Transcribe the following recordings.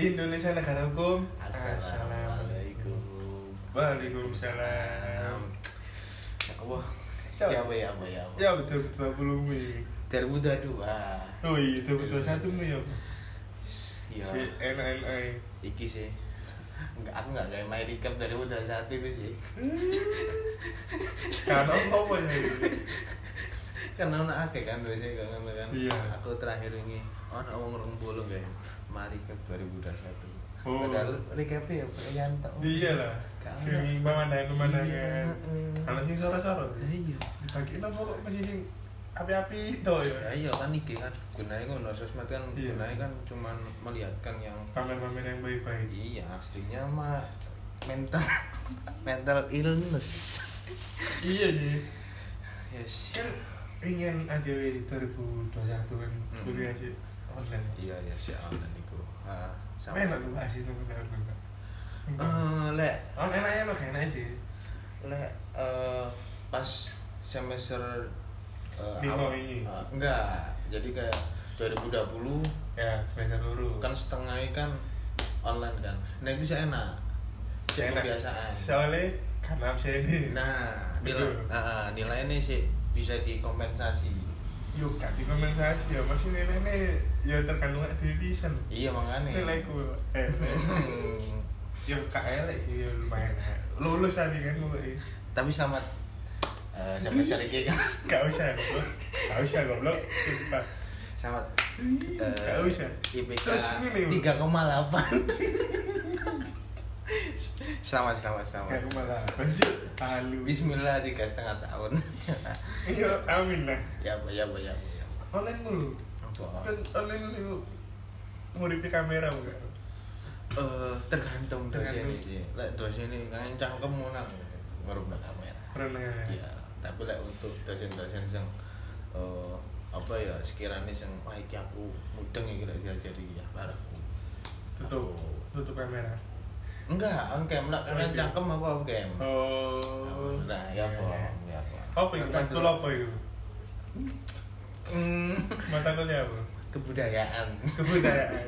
Indonesia negara hukum. Assalamualaikum. Waalaikumsalam. Wah, ya apa ya apa ya apa. Ya betul betul belum ini. 2022. Oh iya betul satu mu ya. Iya. Si enak-enak. Iki sih. Enggak, aku enggak kayak my recap 2021 itu sih. Karena apa ya? Karena ono akeh kan biasanya ngono kan. Iya. Aku terakhir ini ono wong 20 kayak my recap 2021. Oh. Padahal recapnya ya pengen tok. Iya lah. Gak ono. Kering pemandangan pemandangan. Iya. Kalau sing soro-soro. Iya. Dibagi apa kok masih sing api-api itu ya. Ya iya kan iki kan gunanya ngono sosmed kan Iya. gunanya kan cuman melihatkan yang Pamer-pamer yang baik-baik. iya aslinya mah mental mental illness. Iya sih. Yes. Kan ingin aja 2021 kan Hmm. kuliah sih online. Iya ya si online bener. Eh, lek Oh enaknya lo enak sih. lek eh, pas semester Lima awal- ini. eh, enggak. Jadi kayak 2020 Ya semester dulu. kan setengahnya kan online kan. Nah itu bisa enak. Bisa enak. kebiasaan. Soalnya karena absen ini. Nah, nilai, Betul. ah, nilainya sih bisa dikompensasi. Yuk gak dikompensasi ya masih nilainya ya terkandung division. Iya makanya. Nilaiku eh Hmm. ya kak elek sih ya lumayan. Lulus tadi kan gue. Tapi selamat eh, sampai ini kan. Gak usah. Gak usah goblok. Sumpah. Selamat eh, Gak usah. IPK Terus ini, 3,8. selamat selamat selamat. Kayak malah lanjut halu. Bismillah tiga setengah tahun. Iya, amin lah. ya apa ya apa ya apa. ya. Online dulu. Apa? Kan online dulu. Nguripi kamera bukan? Eh, tergantung dosen ini sih. Lek dosen ini kan cangkemmu nang ngerubah kamera. Karena Iya, tapi lek untuk dosen-dosen yang eh, apa ya sekiranya yang wah iki aku mudeng iki lek diajari ya parah. tutup tutup kamera. Enggak, on cam Oh, iya. cangkem apa off cam. Oh. Nah, ya apa? Ya apa? Apa itu? Matkul apa itu? Hmm, Mata kuliah apa? kebudayaan. Kebudayaan.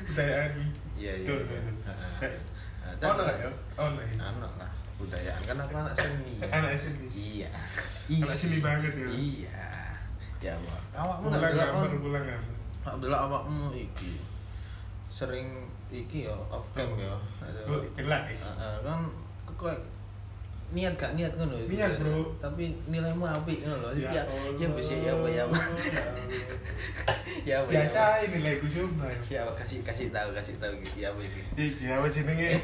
Kebudayaan. Iya, iya. Iya. Heeh. Nah, ya? Oh, enggak ya? Anak lah, budayaan kan aku anak seni. Anak seni. Iya. Anak seni banget ya. Iya. Ya, Pak. Awakmu Pulang nggak gambar, pulang gambar. Alhamdulillah awakmu iki sering iki ya off cam ya. Aduh. Oh, jelas. Kan kok niat gak niat ngono itu. Niat, Bro. Tapi nilaimu apik ngono lho. Ya ya bisa ya apa ya apa. Ya apa ya. Biasa apa. ini lagi cuma. Ya apa kasih kasih tahu kasih tahu gitu ya apa iki. Iki apa jenenge?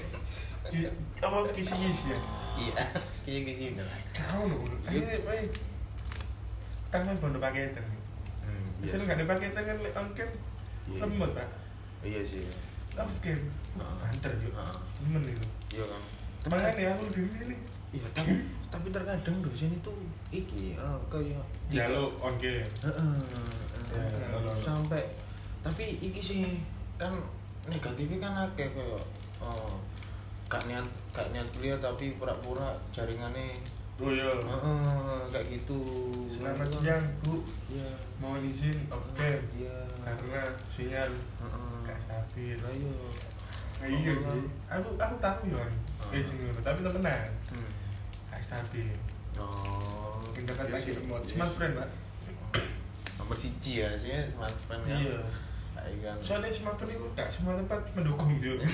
Apa kisi-kisi ya? Iya, kayak gitu lah. Kau lho. Ini baik. Tangan bondo paketan. Hmm, Biasanya nggak ada paketan kan lek on cam Iya. lemot pak. Iya sih. Cam. Heeh. Banter juga. Heeh. Temen itu. Iya kan. Makanya aku lebih milih. Iya, tapi tapi terkadang dosen itu iki eh, kayak Ya lo on. Heeh, Ya, sampai tapi iki sih kan negatifnya kan akeh kayak oh, gak niat gak niat kuliah tapi pura-pura jaringannya Oh iya. heeh, kayak gitu Selamat siang bu. iya Mohon izin off cam. iya Karena sinyal heeh gak stabil. Lah iya Nah, iya sih. Aku aku tahu ya. Ah. Eh sing ngono, tapi temenan. hmm. Gak stabil. oh Internet iya lagi sih. Iya Smart sih. friend, Pak. nomor siji ya sih smartphone kan Iya. Kayak kan Soalnya smartphone itu gak semua tempat mendukung dia.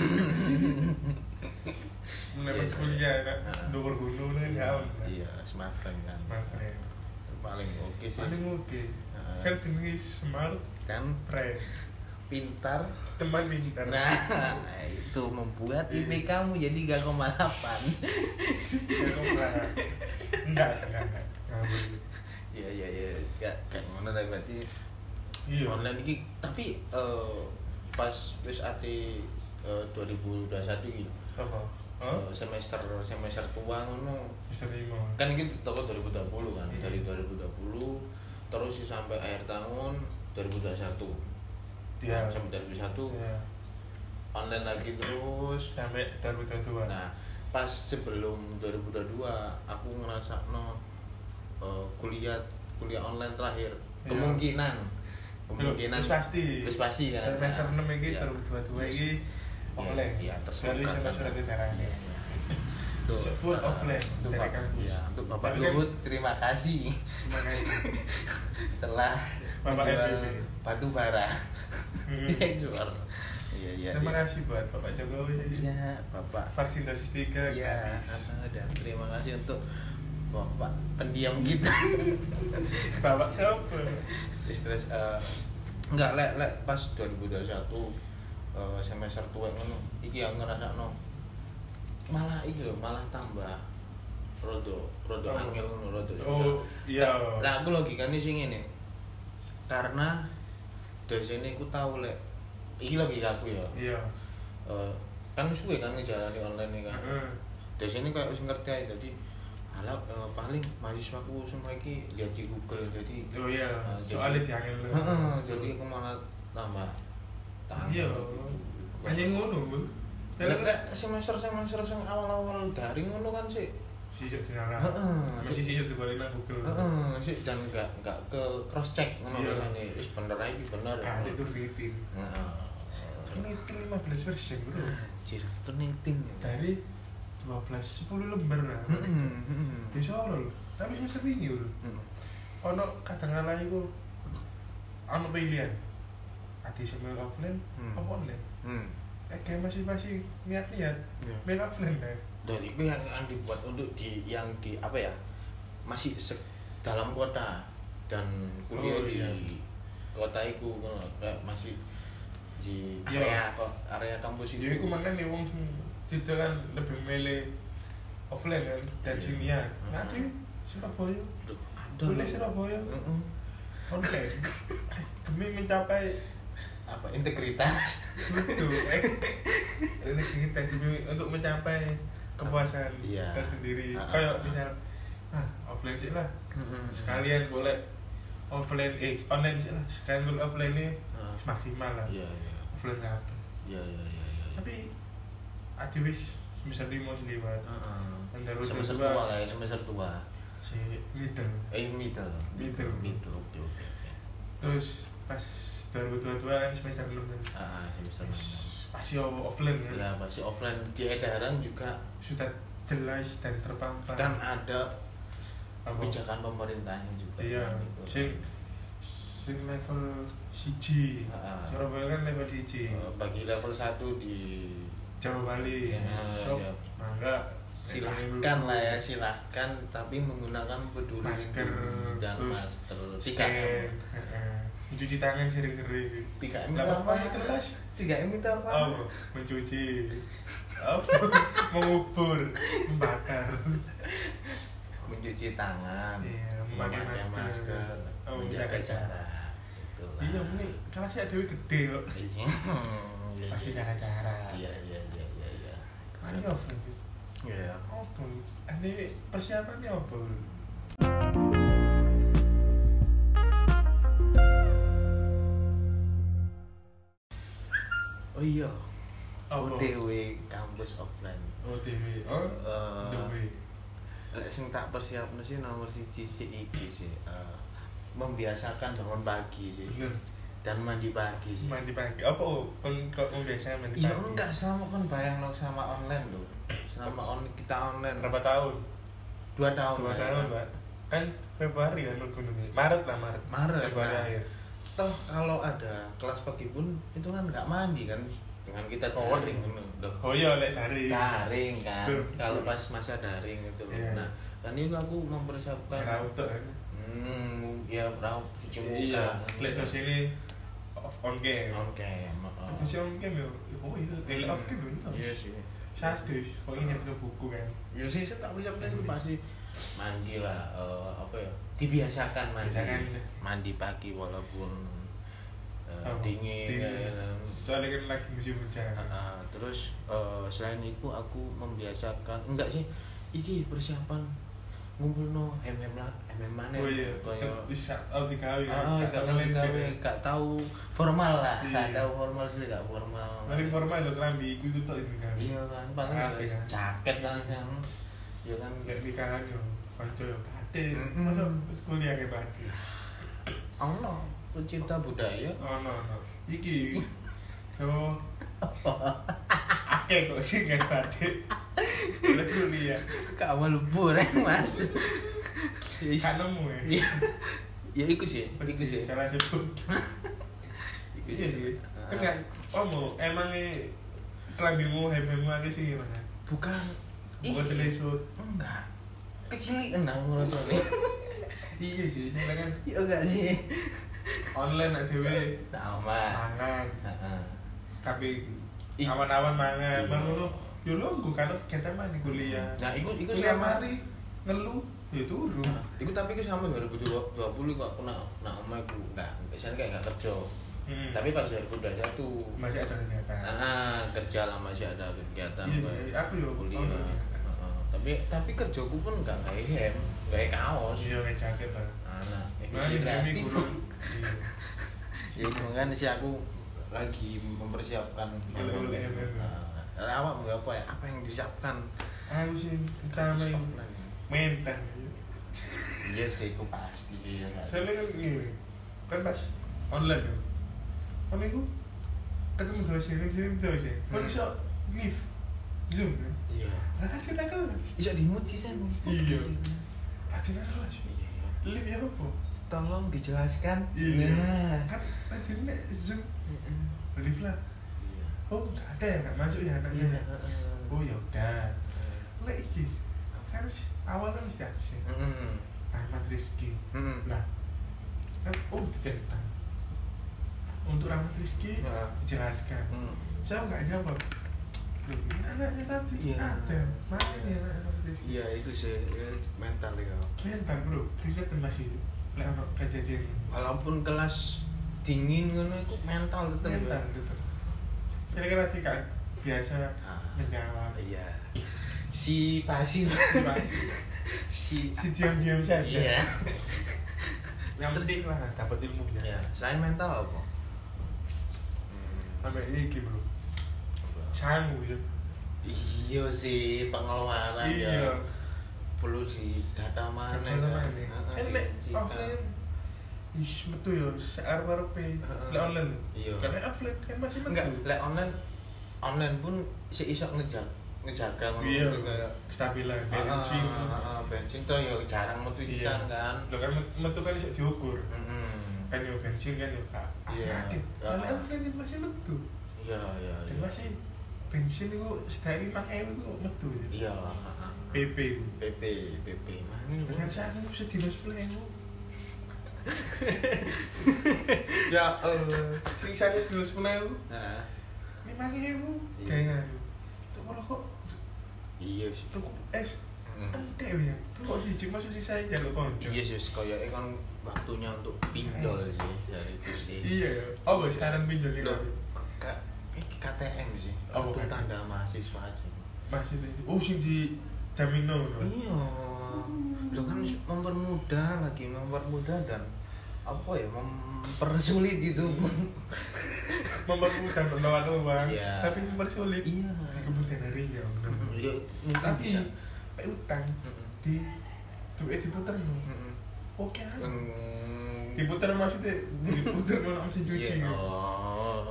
Mulai Iya, pas iya. kuliah kan, Ah. dhuwur gunung kan iya, iya smartphone kan Smart friend. paling oke sih Paling oke. Ah. Kan jenis smart kan friend. Pintar Teman pintar. nah itu membuat IP kamu jadi 3,8 Ya, kok enggak. Enggak, enggak, iya iya iya gak kayak mana lah berarti Iya. online ini tapi eh, pas wis ati eh, 2021 gitu Apa? Oh? semester semester tua ngono Bisa lima. kan ini toko 2020 kan Hmm. dari 2020 terus sampai akhir tahun 2021 Iya. sampai 2021 Iya. online lagi terus Sampai 2022. nah pas sebelum 2022 aku ngerasa no eh, kuliah kuliah online terakhir Iya. kemungkinan kemungkinan Wis pasti. wis pasti kan Semester Nah, 6 iki iya. terus dua-dua Yes. iki Iya, offline. tersurat Dari semester iya. Untuk, Full uh, offline dari kampus. iya, untuk Bapak kan- Luhut terima kasih Makanya setelah Bapak NBP. batu bara Hmm. dia jual iya iya terima iya. kasih buat Bapak Jokowi. Iya, Bapak Vaksin dosis 3 Iya, gratis. dan terima kasih untuk Bapak pendiam kita. Bapak siapa? Stres eh, enggak lek lek pas 2021 eh, semester tua ngono iki yang ngrasakno malah iki lho malah tambah rodo rodo Oh. angel ngono rodo. Oh, iya. Lah- lah aku logikane sing ngene karena dosen iku tahu lek iki logika aku ya Iya. Eh, kan suwe kan ngejalani online ini kan Heeh. dosen ini kayak wis ngerti aja jadi alah eh, paling mahasiswaku semua iki lihat di Google jadi Oh iya, eh, soalnya lu. Heeh, jadi aku malah tambah tangan Iya. Hanya ngono, semester semester sing awal-awal daring ngono kan sih Sisik jenara. Heeh. Masih sisik digoreng nang Google. Heeh, sih dan enggak enggak ke cross check ngono Iya. biasanya wis bener aja iki bener Kali itu rating. Heeh. Ternyata 15 persen bro. Anjir, ternitin ya. Dari 12, 10 lembar lah. Heeh, heeh. Ya soalnya loh. Tapi semester ini loh. Heeh. Ono kadang kala iku ono pilihan. Ada seminar offline, Hmm. apa online? Hmm. Eh kayak masih masih niat-niat Iya. main offline kan. Dan itu yang yang dibuat untuk di yang di apa ya masih dalam kota dan kuliah Oh, di iya. kota itu kayak masih di Iya. area kok area kampus itu Jadi aku mana nih wong itu kan lebih milih offline kan dan Iya. Hmm. Nanti Surabaya, boleh. Surabaya Heeh. online demi mencapai apa integritas ini kita demi untuk mencapai kepuasan Iya. tersendiri. Ah, ah, Kayak ah. misal, ah offline sih lah. Heeh. Sekalian boleh offline eh online sih lah. Sekalian boleh offline ini Ah. maksimal lah. iya iya Offline apa? iya iya iya iya. Tapi aktivis bisa lima lewat. Heeh. Yang dari semester dua. tua lah ya semester tua si middle eh middle Middle. middle oke oke oke terus pas 2022 kan semester 6 kan ah semester enam. Pasti offline kan ya masih offline. Di edaran juga sudah jelas dan terpampang kan ada Apa? kebijakan pemerintahnya juga. Iya. Kan, gitu. sing sing level siji. Ah. Surabaya kan level siji. Eh, bagi level 1 di Jawa Bali. Ya, sok ya. mangga silahkan lah ya silahkan. Tapi menggunakan peduli masker dan terus masker. 3 scan. M. mencuci tangan sering-sering. 3 M itu apa? ya, 3 M itu apa? Oh, mencuci. Apa? Mengubur membakar. Mencuci tangan Iya, memakai masker. Oh, menjaga jarak. iya ini kelasnya dewi gede kok. Iya. Pasti jaga jarak. Iya iya iya iya iya. Offline tuh. iya. Apa? Ini persiapannya apa oh iya. Apa? OTW kampus offline. Oh TV oh Eh, Dewi Lek sing tak persiapno sih nomor siji sih iki sih. Eh, membiasakan bangun pagi sih. Bener dan mandi pagi sih. mandi pagi. Apa oh kan kok biasanya mandi Iya pagi? enggak selama kan bayang sama online loh. Selama on kita online. Berapa tahun? Dua tahun. dua ya. tahun pak. Kan Februari kan gunungnya. Maret lah Maret. Maret, Februari nah. akhir Toh kalau ada kelas pagi pun itu kan nggak mandi kan dengan kita daring. Loh. oh iya lek dari Daring kan. Kalau pas masa daring itu loh. Iya. Nah, kan itu aku mempersiapkan Rauto kan Hmm, ya raup cuci muka. iya lek terus ini off on game Oke, maaf. itu sih on game ya oh iya off game ya Iya sih. sadis kok ini punya buku kan Ya sih saya tak persiapkan itu pasti mandi lah eh, apa ya dibiasakan mandi Biasakan. mandi pagi walaupun Apa? dingin, Dingin. ya kan. soalnya kan lagi musim hujan Ah, ah. terus eh, selain itu aku membiasakan enggak sih iki persiapan ngumpul no mm lah mm mana oh iya bisa oh tiga kali ah Gak tahu tahu gak formal lah Iya. gak tahu formal sih gak formal Paling formal lo kelambi, gue tuh itu kan. iya kan paling ya iya. jaket langsung ya kan Kayak nikahan yo, kanca yo batin. Mm-mm. Masa terus kuliah kayak batin. Allah pecinta budaya Oh no no. Iki. So Akeh kok sing nggak batik. Boleh kuliah. kamu lebur ya mas ya Gak nemu ya. ya iku sih iku sih Salah sebut. iku Iya sih. Ah. Kan nggak. Omo, emangnya kelambimu hememu aja sih gimana? bukan Bukan Iki. telesut. enggak kecil enam ngerasanya Iya sih, soalnya kan iya enggak sih online aja dewe nama mangan. Heeh. Tapi awan-awan mangan. Iya. Mangono yo longgo kan kegiatan mana kuliah. nah iku iku kuliah mari ngeluh ya turu. Nah, Iku tapi iku sama 2020 kok aku nak nak omah iku enggak biasanya kayak enggak kerja. Hmm. Tapi pas 2021 masih ada kegiatan. ah, kerja lah masih ada kegiatan Iya, kayak iya, aku yo kuliah. Tapi tapi kerjaku pun enggak kayak hem, kayak kaos. Iya, kayak jaket lah. Anak, kami kreatif. Iya. Ya itu kan sih aku lagi mempersiapkan Oleh-oleh, MM. Nah, awak mau apa ya? Apa yang disiapkan? Aku sih utama yang mental. Iya sih, aku pasti sih ya. Soalnya kan gini, kan pas online tuh. Kan aku ketemu dosen, kan kirim dosen. Kan Hmm. bisa live, zoom kan. Iya. Lah kan kita kelas. Bisa dimut sih sen. Iya. Kelas. Iya, iya. Live ya apa? Tolong dijelaskan. Iya. Nah. Kan latihan zoom, live lah. Iya. Oh, nggak ada ya, nggak masuk ya anaknya. Iya. ya? Oh ya udah. Lah iki kan awal kan mesti absen. Mm-mm. Rahmat Rizky. Mm-mm. Nah, kan oh diceritakan. Untuk Rahmat Rizky Ya. dijelaskan. Mm. Saya nggak jawab. Ini anaknya tadi Iya. ada. Ini anak Rahmat Rizky? Iya, itu sih ya, mental ya. Mental bro, keringat masih. Lek ono kejadian ini. Walaupun kelas dingin ngono itu mental tetap Mental gitu. Saya kira kan biasa Ah. menjawab. Iya. Si pasif. Masih. si Si diam-diam saja. Iya. Yang penting lah dapat ilmunya. Ya, selain mental apa? Sampai iki bro. Sangu ya. Iya sih pengeluaran Iya. ya perlu di data mana Mana mana? Heeh, Kan di- lek di- offline Ish, betul ya, searep-arepe Heeh. Lek online Iya. Kan lek offline kan masih enggak lek online online pun si iso ngejak ngejaga ngono Iya, gitu kayak kestabilan, Ah, bensin ah, bensin tuh ya jarang metu Iya. kan Lo kan metu kan bisa diukur Mm-mm. Kan yo bensin kan yo kak Iya. Yakin, Ah. lek offline kan masih metu iya iya Dan iya masih bensin itu setahun lima ewu itu? Metu ya? Iya. PP PP PP Dengan saya kan bisa sepuluh ewu Ya Allah, sing saya sepuluh ewu nah lima ewu Iya. Kayak Tuh rokok iya sih tuku es. Entek ya. Kok sih cuma susi saya jalur konco. Iya sih kayaknya kan waktunya untuk pinjol sih dari itu sih iya. Ya oh sekarang pinjol ini KTM sih. Kartu KTM? tanda mahasiswa aja. itu oh sing di jamino Iya. Lo kan mempermudah lagi mempermudah dan apa ya mempersulit gitu. mempermudah menolak uang Iya. tapi mempersulit Iya. di kemudian bener. Ya, mungkin tapi bisa. utang di duit diputer no oke aja Hmm. diputer maksudnya diputer mau mesin cuci Iya. Oh.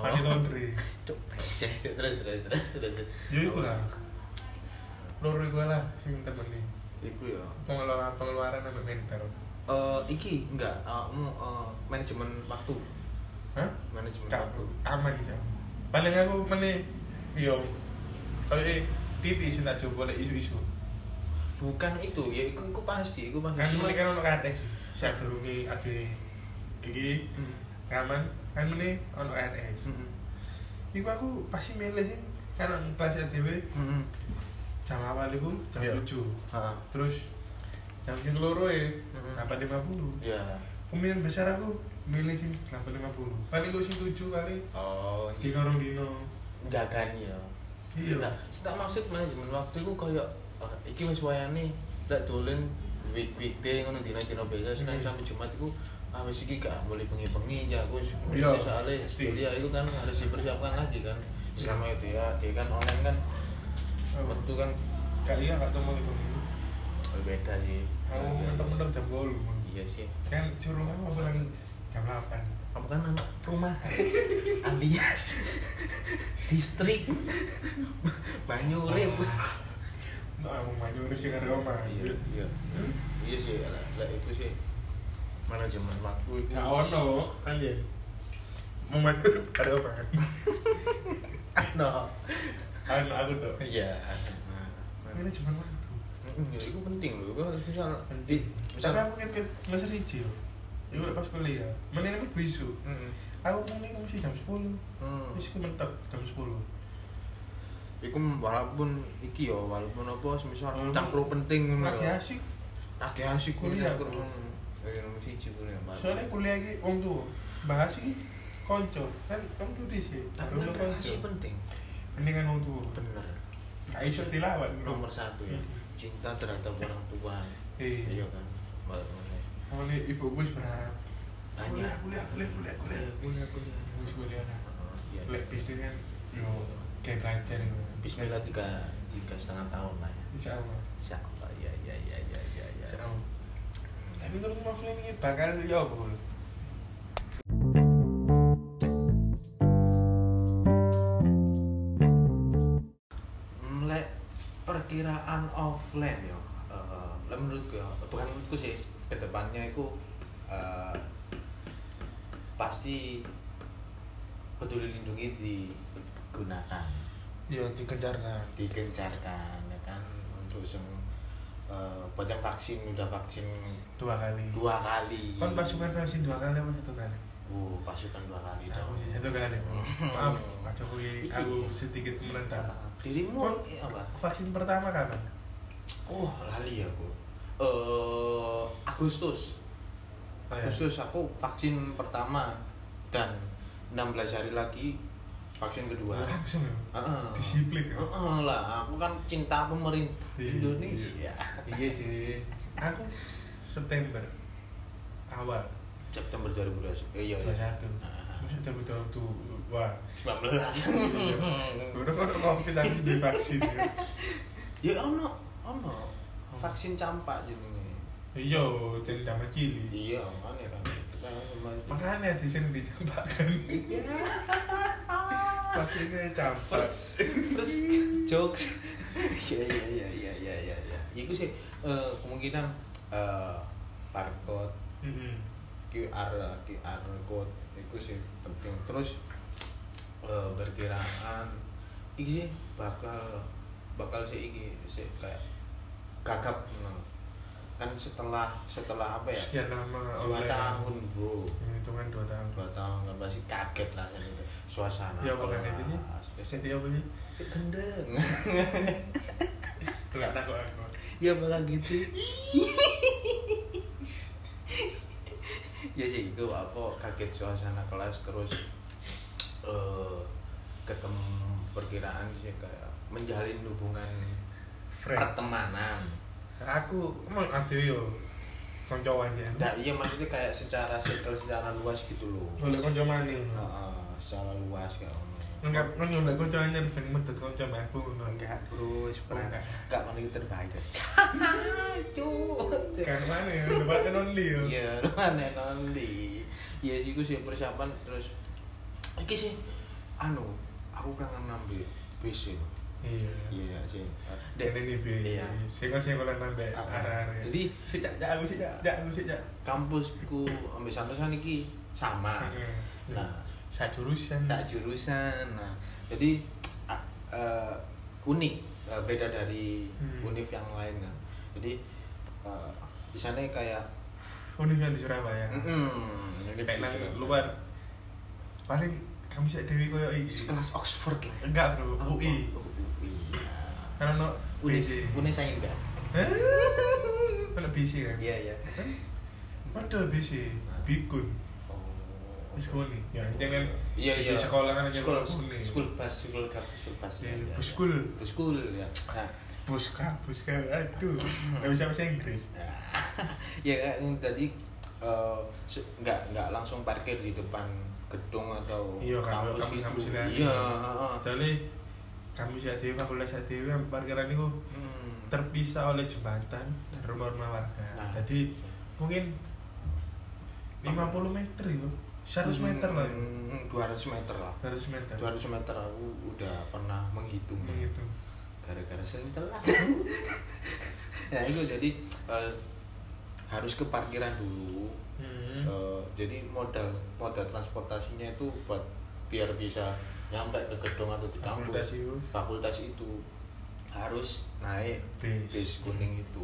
Pakai laundry Cuk, receh, cuk. terus terus terus terus. ya itu lah loro gue lah sing temenin Iku ya. pengelolaan pengeluaran sampai mental Eh, iki enggak, kamu eh, manajemen waktu. hah Manajemen Kak, waktu. aman sih paling aku meneh yo kalau eh titi sih tak coba isu-isu Bukan itu, ya iku iku pasti, iku pasti. kan Cuma- kan ono KRS saya turungi ade iki Hmm. Raman kan meneh ono Mm-mm. Iku aku pasti milih sih kan kelas ADW Mm-mm. jam awal itu jam Iya. 7 Ah, terus jam sing loro ya Mm-mm. 8.50 ya. kemungkinan besar aku milih sih 8.50 paling gue sing 7 kali Oh, sing orang dino jagani ya. Iya. Nah, tak maksud manajemen waktu iku koyo eh, iki wis wayane lek dolen week weekday ngono dina-dina biasa Senin Hmm. sampai Jumat iku ah wis iki gak mulai bengi-bengi ya aku Iya, soalnya kuliah itu kan harus dipersiapkan lagi kan. Selama itu ya dia kan online kan waktu kan. Gak iya gak tau mau itu berbeda sih. Aku mentok-mentok jam 8 iya sih. Kan suruh aku pulang jam 8 apa Kamu kan anak rumah. Alias distrik. Banyurip. Sih ada omah. Iya, iya. Iya sih, lah lah itu sih manajemen waktu itu. Gak ono. Mau maju ada omah. No. Anu aku tuh. Iya. Cuma waktu. Ya, itu penting loh. Kau misal nanti misal Tapi aku kan semester loh. Iku udah pas kuliah. Ini bisu. Mm, Aku mulai mesti jam 10. mm. Terus aku mentok jam 10. Iku walaupun iki yo, walaupun apa semisal Walaupun cangkruk penting Lagi asik. Lagi asik Kuliah. Hmm. Ya nomor siji kuliah. Soalnya kuliah iki wong tuwa. Bahas iki konco. Kan kamu tuh di sini. tapi penting. Mendingan wong tuwa. Bener. Gak iso dilawan. Nomor satu ya. Hmm. Cinta terhadap orang tua. Iya. Iya kan. Awalnya ibu gue berharap Banyak. kuliah, kuliah, kuliah, kuliah, Iya, kuliah, kuliah. Gue kuliah lah. Iya. Lek bisnis kan, yo kayak belajar gitu. Bismillah tiga tiga setengah tahun lah ya. Insya Allah. Insya Allah ya ya ya ya ya ya. Insya Allah. Tapi menurut Mas ini bakal ya apa? Lek perkiraan offline yo. Eh, lek menurutku ya, bukan menurutku sih, ke depannya itu eh, pasti peduli lindungi digunakan, Ya dikencarkan. digencarkan ya kan untuk sem eh, buat yang vaksin udah vaksin Dua kali. dua kali. Kan pasukan vaksin dua kali apa satu kali? Uh, pasukan dua kali Aku sih satu kali. Maaf, Pak Jokowi, Iki. aku sedikit menentang. Dirimu Kon- eh, apa? Vaksin pertama kapan? Oh, lali ya, Bu. Eh, Agustus. Oh, ya. Agustus aku vaksin pertama dan 16 hari lagi vaksin kedua. Langsung ya. Heeh. Disiplin ya. Heeh lah, aku kan cinta pemerintah Iya, Indonesia. Iya sih. Aku September awal September 2021. Eh, iya, iya. 21. Ah, Maksudnya betul tuh wah. 19. Udah kok covid tapi di vaksin ya. ya ono, ono. Vaksin campak jenenge. Iya, jadi sama cili. Iya, makanya kan. Makanya di sini dicampakkan. Iya. Vaksinnya campak. first first. Jokes. Iya iya iya iya iya iya iya. Itu sih eh, kemungkinan eh, barcode Mm-mm. QR QR code itu sih penting. Terus eh, perkiraan iki sih bakal bakal sih iki sih kayak gagap kan setelah setelah apa ya? Sekian lama dua tahun bro. Itu kan dua tahun. dua tahun kan pasti kaget lah kan suasana Ya, apa itu sih? kelas. Jadi apa sih? gendeng Enggak takut aku. ya bakal gitu ya sih itu apa kaget suasana kelas terus eh ketemu perkiraan sih kayak menjalin hubungan Friend. pertemanan Aku emang ada yo koncoan ya. nah iya maksudnya kayak secara circle secara luas gitu loh Boleh konco maning. Heeh, secara luas kayak ngono. Enggak, kan nyundek konco anyar ben medhot konco mbahku ngono. enggak bro Enggak. enggak mana kita terbaik Cuk. Kan mana ya, only yo. Iya, mana nanti. Iya sih, gue sih persiapan terus. Iki sih, anu, aku kangen ngambil BC. Iya. Iya sih. Dan ini bi. Iya. Sing kan sing kalau nambah Ah, arah-arah. jadi- sik jak jak aku sik jak jak aku jak. kampusku ambil sampesan iki sama. Heeh. Nah, Sa jurusan. tak jurusan. Nah, jadi eh, unik, eh, beda dari Hmm. univ yang lain. Nah. Jadi eh, di sana kayak Universitas di Surabaya. mm, univ Kayak nang luar. Paling kamu sih dewi koyo iki. sekelas Oxford lah. Enggak, Bro. Apa? UI. Oh, UI. ya. Karena no Unis. Unis saya enggak. Kalau BC kan? Iya, iya. Ada BC, Bikun. Wis kuni. Ya, jangan Iya, iya. Di sekolah kan aja School, school bus, school school bus. Iya, ya, ya, buskul. ya. Buskul, ya. Nah, Buska, buska, aduh, nggak bisa bahasa Inggris. ya kan tadi eh, nggak nggak langsung parkir di depan gedung atau Iya, kampus kampus- gitu. Iya. Soalnya kami ADW, fakultas ADW, parkiran itu Hmm. terpisah oleh jembatan rumah-rumah warga. Nah. Jadi mungkin 50 meter itu 100 meter lah. Hmm, 200 meter lah. 200 meter. 200 meter aku udah pernah menghitung. Begitu gara-gara sering telat. Ya itu jadi eh, harus ke parkiran dulu. Hmm. Eh, jadi modal modal transportasinya itu buat biar bisa nyampe ke gedung atau di kampus. Fakultas itu. fakultas itu. Harus naik Bis. bis kuning itu.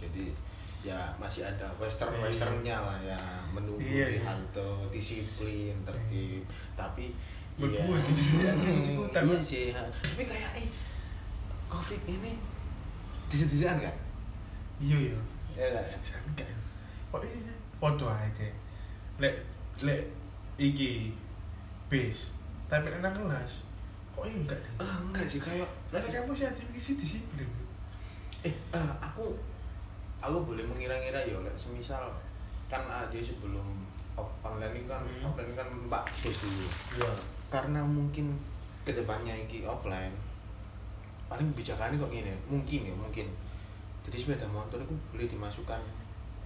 Jadi ya masih ada western Iya. westernnya lah ya menunggu Iya, di iya. halte disiplin tertib tapi iya iya sih tapi kayak eh covid ini di situ-disitu kan iya iya ya nggak? Enggak. Kok iya? Podo aja. Lek lek iki bis. Tapi nang kelas kok iya enggak deh. Eh, enggak sih kayak Lek kamu sih disiplin. eh eh, aku aku boleh mengira-ngira ya lek semisal kan ada sebelum off- online ini kan Hmm. offline kan mbak bos dulu Iya. karena mungkin ke depannya ini offline paling kebijakannya kok gini mungkin ya mungkin jadi sepeda motor itu boleh dimasukkan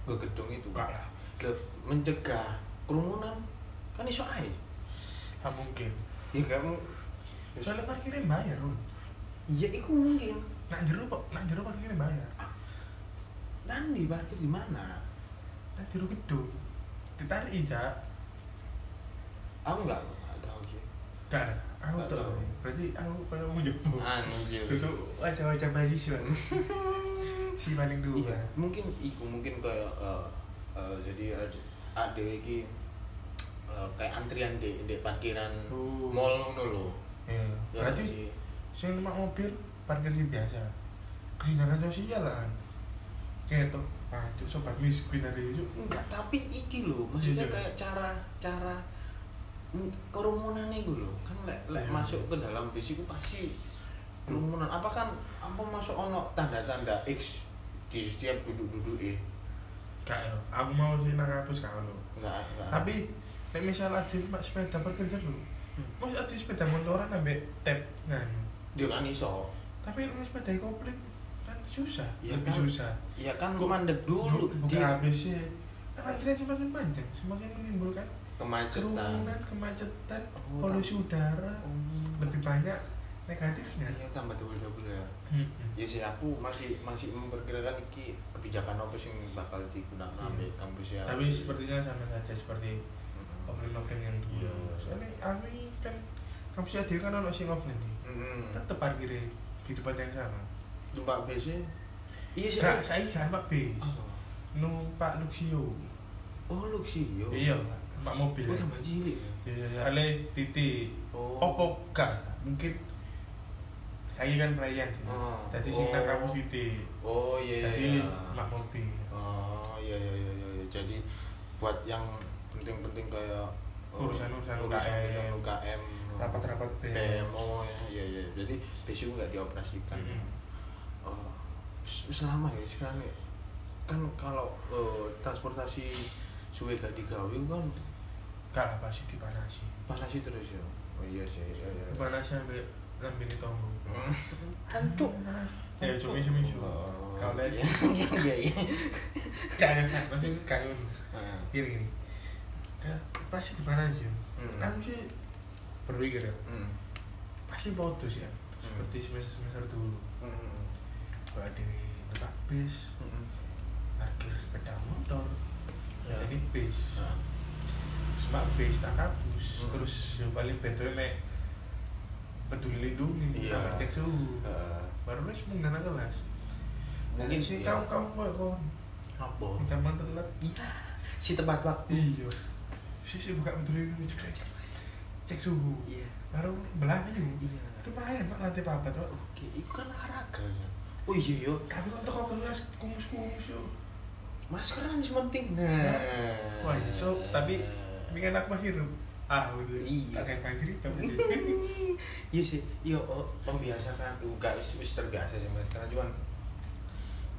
ke gedung itu Enggak lah. Loh, mencegah kerumunan kan iso aja Ah mungkin. ya kamu Soalnya parkirnya bayar, Rul. iya itu mungkin Nak jero kok, nak jero parkirnya bayar. Nanti parkir di mana Nak jero gedung. Ditarik ija. aku nggak tahu sih Enggak ada. Aku tahu. Berarti aku kalau mau nyoba. anjir Itu wajah-wajah mahasiswa. si paling dua. iya mungkin iku mungkin kayak eh, eh, jadi ada ada iki eh, kayak antrian di di parkiran Oh. mall ngono lho Iya. Ya, Berarti sing numpak mobil parkir sih biasa kesenjangan sosial lah kayak tuh aduh sobat miskin ada itu enggak tapi iki lho maksudnya Iya, iya. kayak cara cara kerumunan itu lho. Kan lek lek Iya. masuk ke dalam bis itu pasti kerumunan. Apa kan apa masuk ono tanda-tanda X di setiap duduk-duduk eh kayak aku mau sih nang kampus kau lo enggak tapi nek misal ada pak sepeda parkir dulu mas ada sepeda motoran ambek tap kan dia kan iso. Tapi nek sepeda komplit susah Iya lebih kan. susah ya kan Kok mandek dulu di sih antrian semakin panjang semakin menimbulkan kemacetan kerumunan kemacetan Oh, polusi udara Oh. lebih banyak negatifnya Iya tambah double double ya. Hmm. Ya sih aku masih masih memperkirakan iki kebijakan apa sih yang bakal digunakan Iya. ambil kampus ya. tapi sepertinya sama saja seperti Mm-mm. offline offline yang dulu Iya. soalnya aku ini kan kampus ADW kan ono sing offline nih Mm-mm. tetep parkirnya di tempat yang sama Numpak bis. Iya sih. Kak, saya kan Pak bis numpak Luxio Oh lu sih yo. iya numpak mobil Oh tambah cilik. iya iya iya. ale titik Oh. opo gak mungkin saya kan pelayan sih Ah. jadi sing nang Oh. kampus titik Oh iya. jadi iya. mak mobil Oh iya iya iya iya. iya. Jadi buat yang penting-penting kayak oh, Urusan-urusan urusan-urusan UKM. UKM Rapat-rapat BEM. BEM oh iya iya jadi BSU nggak dioperasikan oh, s- selama ya sekarang ya. Kan kalau eh, transportasi suwe gak digawe kan gak lah pasti dipanasi. Panas terus ya? Oh iya sih iya iya. Dipanasi sampai lambene tombo hancur ya cuma cuma Oh, kau lihat iya iya iya jangan nanti kangen gini gini. Ya, pasti dipanasi Hmm. aku sih berpikir ya. Hmm, pasti bodos ya. Seperti semester semester dulu. hmm, kalau ada numpak bis. Hmm. parkir sepeda motor. Ya. jadi bis. Ah, smart bis tak kampus Hmm. terus yang paling betul nek peduli lindungi Iya. tambah cek suhu. Eh, baru wis menggunakan kelas. Mungkin sih iya. kamu kamu kok kok apa? Gampang telat iya. Si tepat waktu. Iya. Sih sih buka peduli lindungi cek cek cek suhu. Iya. Baru belanja iya. Lumayan pak lantai papat oke itu kan olahraga ya oh iya yo. Tapi untuk kau kelas kumus kumus yo. Maskeran sih penting nah. Wah so tapi ini kan aku masih hidup ah udah. Iya. tak kayak tapi iya sih. Iya oh, membiasakan juga wis wis terbiasa sih mas. Karena cuman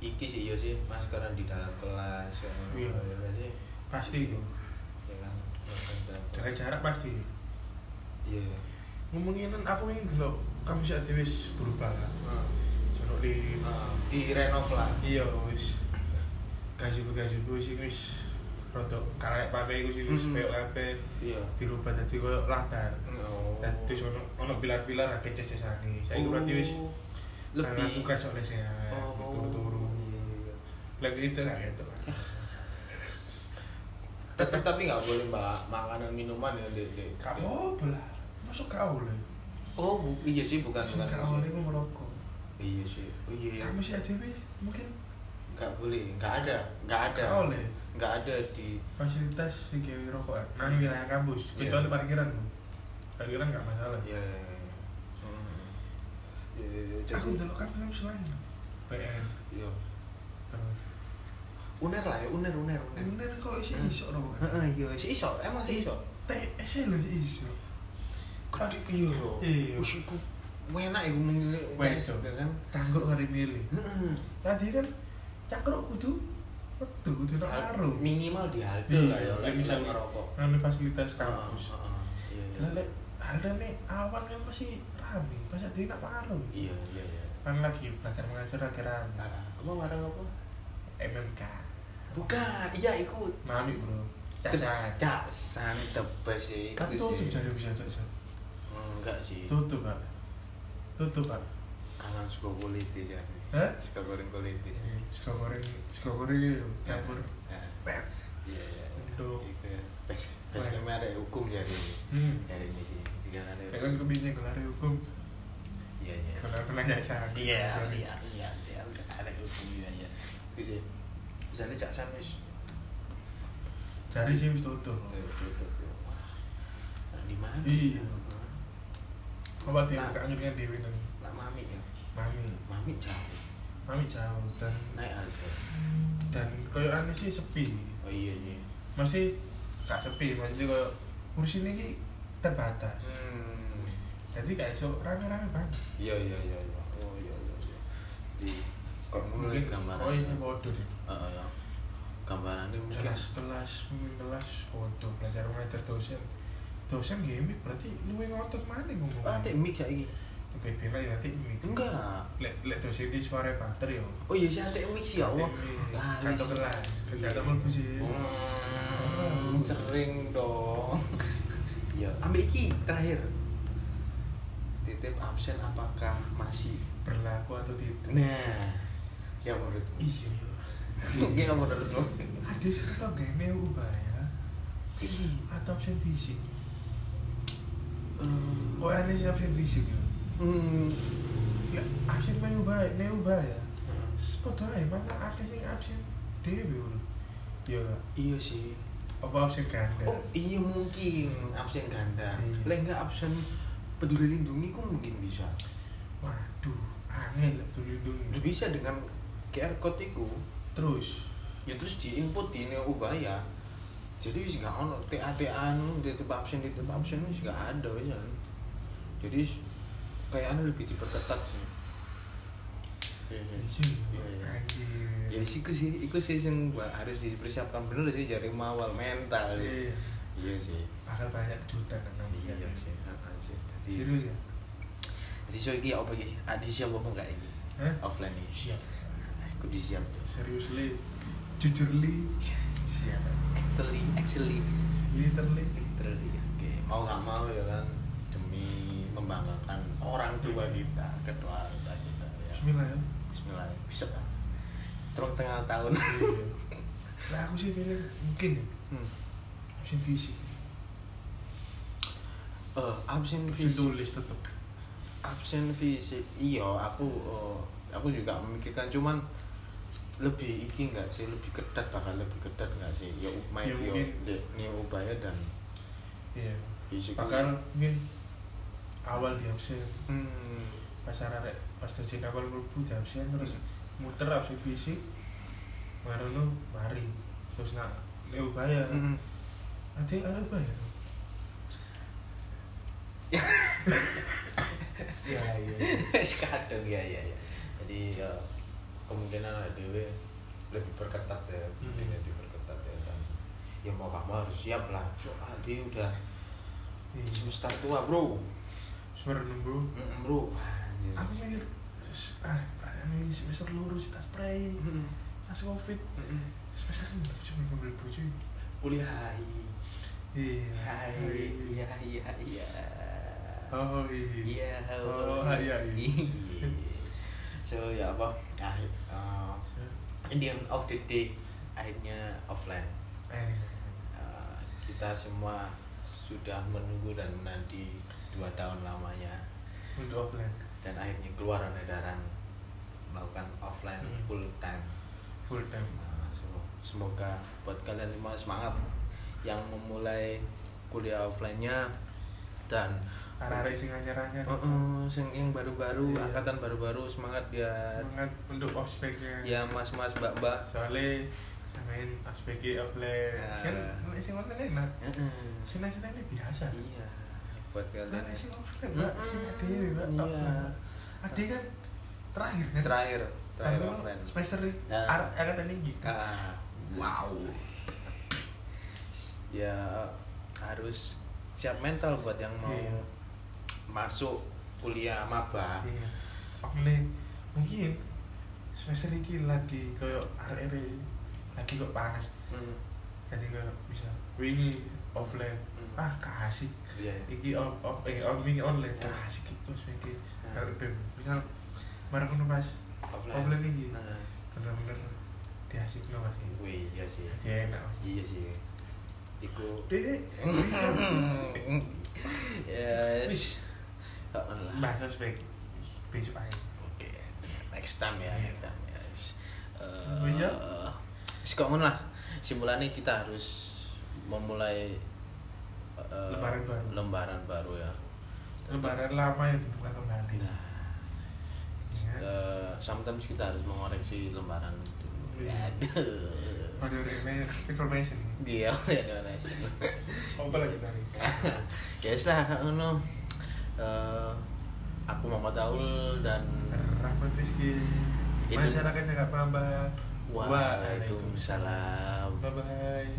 iki sih iya sih maskeran di dalam kelas ya. Iya. ya kan sih. Pasti itu ya kan Ya kan, jaga jarak pasti. Iya. Ngomongin aku ingin dulu kamu sih berubah lah Ah, Jono di ah, di renov lah iya wis gaji gaji wis wis rada kalek pakai iku sih wis koyo kabeh iya dirubah dadi koyo latar. oh Dadi ono ono pilar-pilar akeh cecesane. Saiki berarti wis Oh, lebih lebih kan soalnya sehat, oh turu-turu. iya, iya. Lagi itu lah gitu lah. tetap tapi nggak boleh mbak makanan minuman ya dek dek Kau lah, masuk kau lah. oh bu iya sih bukan bukan kau itu. ini gue merokok. Iya sih oh iya iya. Kamu sih aja mungkin nggak boleh nggak ada nggak ada kau lah nggak ada di fasilitas kayak rokok nang wilayah kampus Iya. kecuali parkiran. Parkiran nggak masalah. ya ya, ya. Hmm. Iya, iya, iya. Aku dulu kan kampus lain. PR iya uner lah ya uner uner uner Bener kok isi Hmm. iso dong. Heeh, iya si iso emang si iso TS lo si iso. gede iya Iya. Enak ya gue Wah, iso. kan Cangkruk hari milih. Tadi kan cangkruk kudu kudu kudu nak arum. minimal di halte Iya, lah ya lek lek misal misal ngerokok fasilitas kampus. Heeh, iya iya. Lah lek ada nih awan kan masih rame, pas dia nak arum. iya iya iya Kan lagi belajar mengajar. Ah, apa warna apa MMK. bukan iya ikut Mami bro. Casan. casan tebas sih Kan tutup jadi bisa casan. enggak sih Tutup pak. Tutup pak. kangen suka kulit ya Hah? suka goreng kulit sih Sego goreng, sego goreng itu campur. Pet. iya iya Aduh. itu ya. pes pes ada hukum jadi Hmm. jadi ini tiga ada Ya kan kebinnya gelar hukum, iya iya gelar penajaan. iya iya iya iya ada hukum iya iya bisa misalnya cak wis Cari sih wis tutup. Nah, di mana Iya. Apa dia Nah. buka nyuruhnya Dewi nang nak mami ya mami, mami jauh mami jauh dan naik harga dan koyo aneh sih sepi. oh iya iya Masih gak sepi, maksudnya koyo kursi ini ki terbatas. hmm Jadi kayak iso rame-rame banget. iya iya iya iya oh iya iya iya di kok mulai gambaran oh ini bodoh deh. Heeh, ya. gambarannya mungkin Kelas kelas mungkin kelas bodoh belajar mengajar dosen. Dosen gimmick berarti lu yang ngotot mana ngomong? ah tek mic ya ini Oke, bila ya tik mic. enggak Lek lek dosen di suara pater yo. oh iya sih tek mic sih ya Lali Satu kelas. Mlebu sih. Hmm, sering dong ya ambil iki terakhir titip absen apakah masih Berlaku atau tidak? nah ya menurutmu Iya. Iya menurutmu Ada sih tetap gak neu ya. Ih, Atau absen fisik. Oh aneh sih absen fisik ya. hmm, Ya absen neu bae, neu bae ya. Mana akeh sing absen dewe lho. Iya gak? iya sih Apa absen ganda? oh iya mungkin absen ganda Iya. lah enggak absen peduli lindungi kok mungkin bisa Waduh, aneh lah Udah lindungi. bisa dengan QR code itu Terus, ya terus di input di ini ubaya jadi wis gak ono TA TA anu titip absen titip absen wis gak ada wis kan. jadi kayaknya lebih diperketat sih Iya, iya. iya, Iya, iya. anjir. ya sih iku sih iku sih yang harus dipersiapkan bener sih dari awal mental Iya. iya sih Bakal banyak juta nang iya sih heeh sih Jadi- Serius ya? jadi so iki apa iki adi siap apa enggak ini Hah? offline ini Siap. aku disiap tuh Serius li, jujur li, siap. Actually actually. Literally. literally oke. Mau nggak mau ya kan demi membanggakan orang tua kita keluarga kita ya. Bismillah ya. Bismillah bisa. Kan terus tengah tahun. Nah aku sih pilih mungkin ya, hmm. absen fisik. Eh, absen Absen fisik tulis tetep. absen fisik iya aku eh, aku juga memikirkan cuman lebih iki enggak sih? Lebih ketat bakal lebih ketat enggak sih ya main Ya, mungkin. ini upaya dan Iya. Bakal mungkin awal di absen hmm. pas arek pas dojen awal mlebu di absen terus muter absen fisik baru mari terus nak leo bayar Hmm. nanti ada bayar ya iya kadang ya ya ya jadi ya kemungkinan dewe lebih perketat ya mungkin Hmm. lebih perketat ya dan ya mau gak mau harus siap lah soalnya dia udah iya. Semester tua bro. Sebenarnya bro. Mm, bro. Anjir. aku mikir "Sus, ah ini semester lurus tas spray. Mm, tas covid. Mm, semester ini cuma mobil bojo kuliah. Hai Iya. hai. iya iya iya. Oh iya. iya Oh, iya, iya. so ya apa ah, uh, in the end of the day akhirnya offline. Eh, kita semua sudah menunggu dan menanti dua tahun lamanya Untuk offline. dan akhirnya keluar edaran melakukan offline Hmm. full time Full time. Nah, so- semoga buat kalian semua semangat yang memulai kuliah offline-nya dan Arah-arah sing anyar-anyar. Oh, oh, sing yang baru-baru, Iya. angkatan baru-baru semangat ya. Semangat untuk ospeknya. Ya mas-mas, mbak-mbak. Soalnya samain ospek offline. Ya. Kan nek sing online enak. Heeh. Sini-sini ini biasa. Iya. Buat kalian Nek sing offline, Mbak, sing ade Mbak, Iya. Ade kan terakhir kan? terakhir, terakhir offline. Semester Ya. ar- angkatan tinggi. Ah, wow. Ya harus siap mental buat yang mau Iya. masuk kuliah maba. Iya. Mungkin semester ini lagi koyo arek lagi kok panas. Hmm. Jadi koyo bisa wingi offline. Hmm. Ah, kasih. Iya. Iki off, off eh on wingi online Ya. kasih gitu. Ya. Kalau ben misal marah kono pas Offline. offline iki. Nah, Bener-bener diasik no Mas. wih, iya sih. Jadi enak. Iya sih. Iku Dek, ya Wis. Gak lah. bahasa ospek besok aja. Oke. Next time ya, Iya. next time ya. Wis. Oh, iya. Ngono lah. Simpulannya kita harus memulai eh, Lembaran baru. Lembaran baru ya. Lebaran lama ya dibuka kembali. Nah, Ya. eh, sometimes kita harus mengoreksi lembaran. Iya. Aduh. Audio information. Dia ya nice. Apa lagi tadi? ya lah ngono. Eh, aku Muhammad Aul dan Rahmat Rizky. Masyarakatnya gak paham, Mbak. Waalaikumsalam. Bye bye.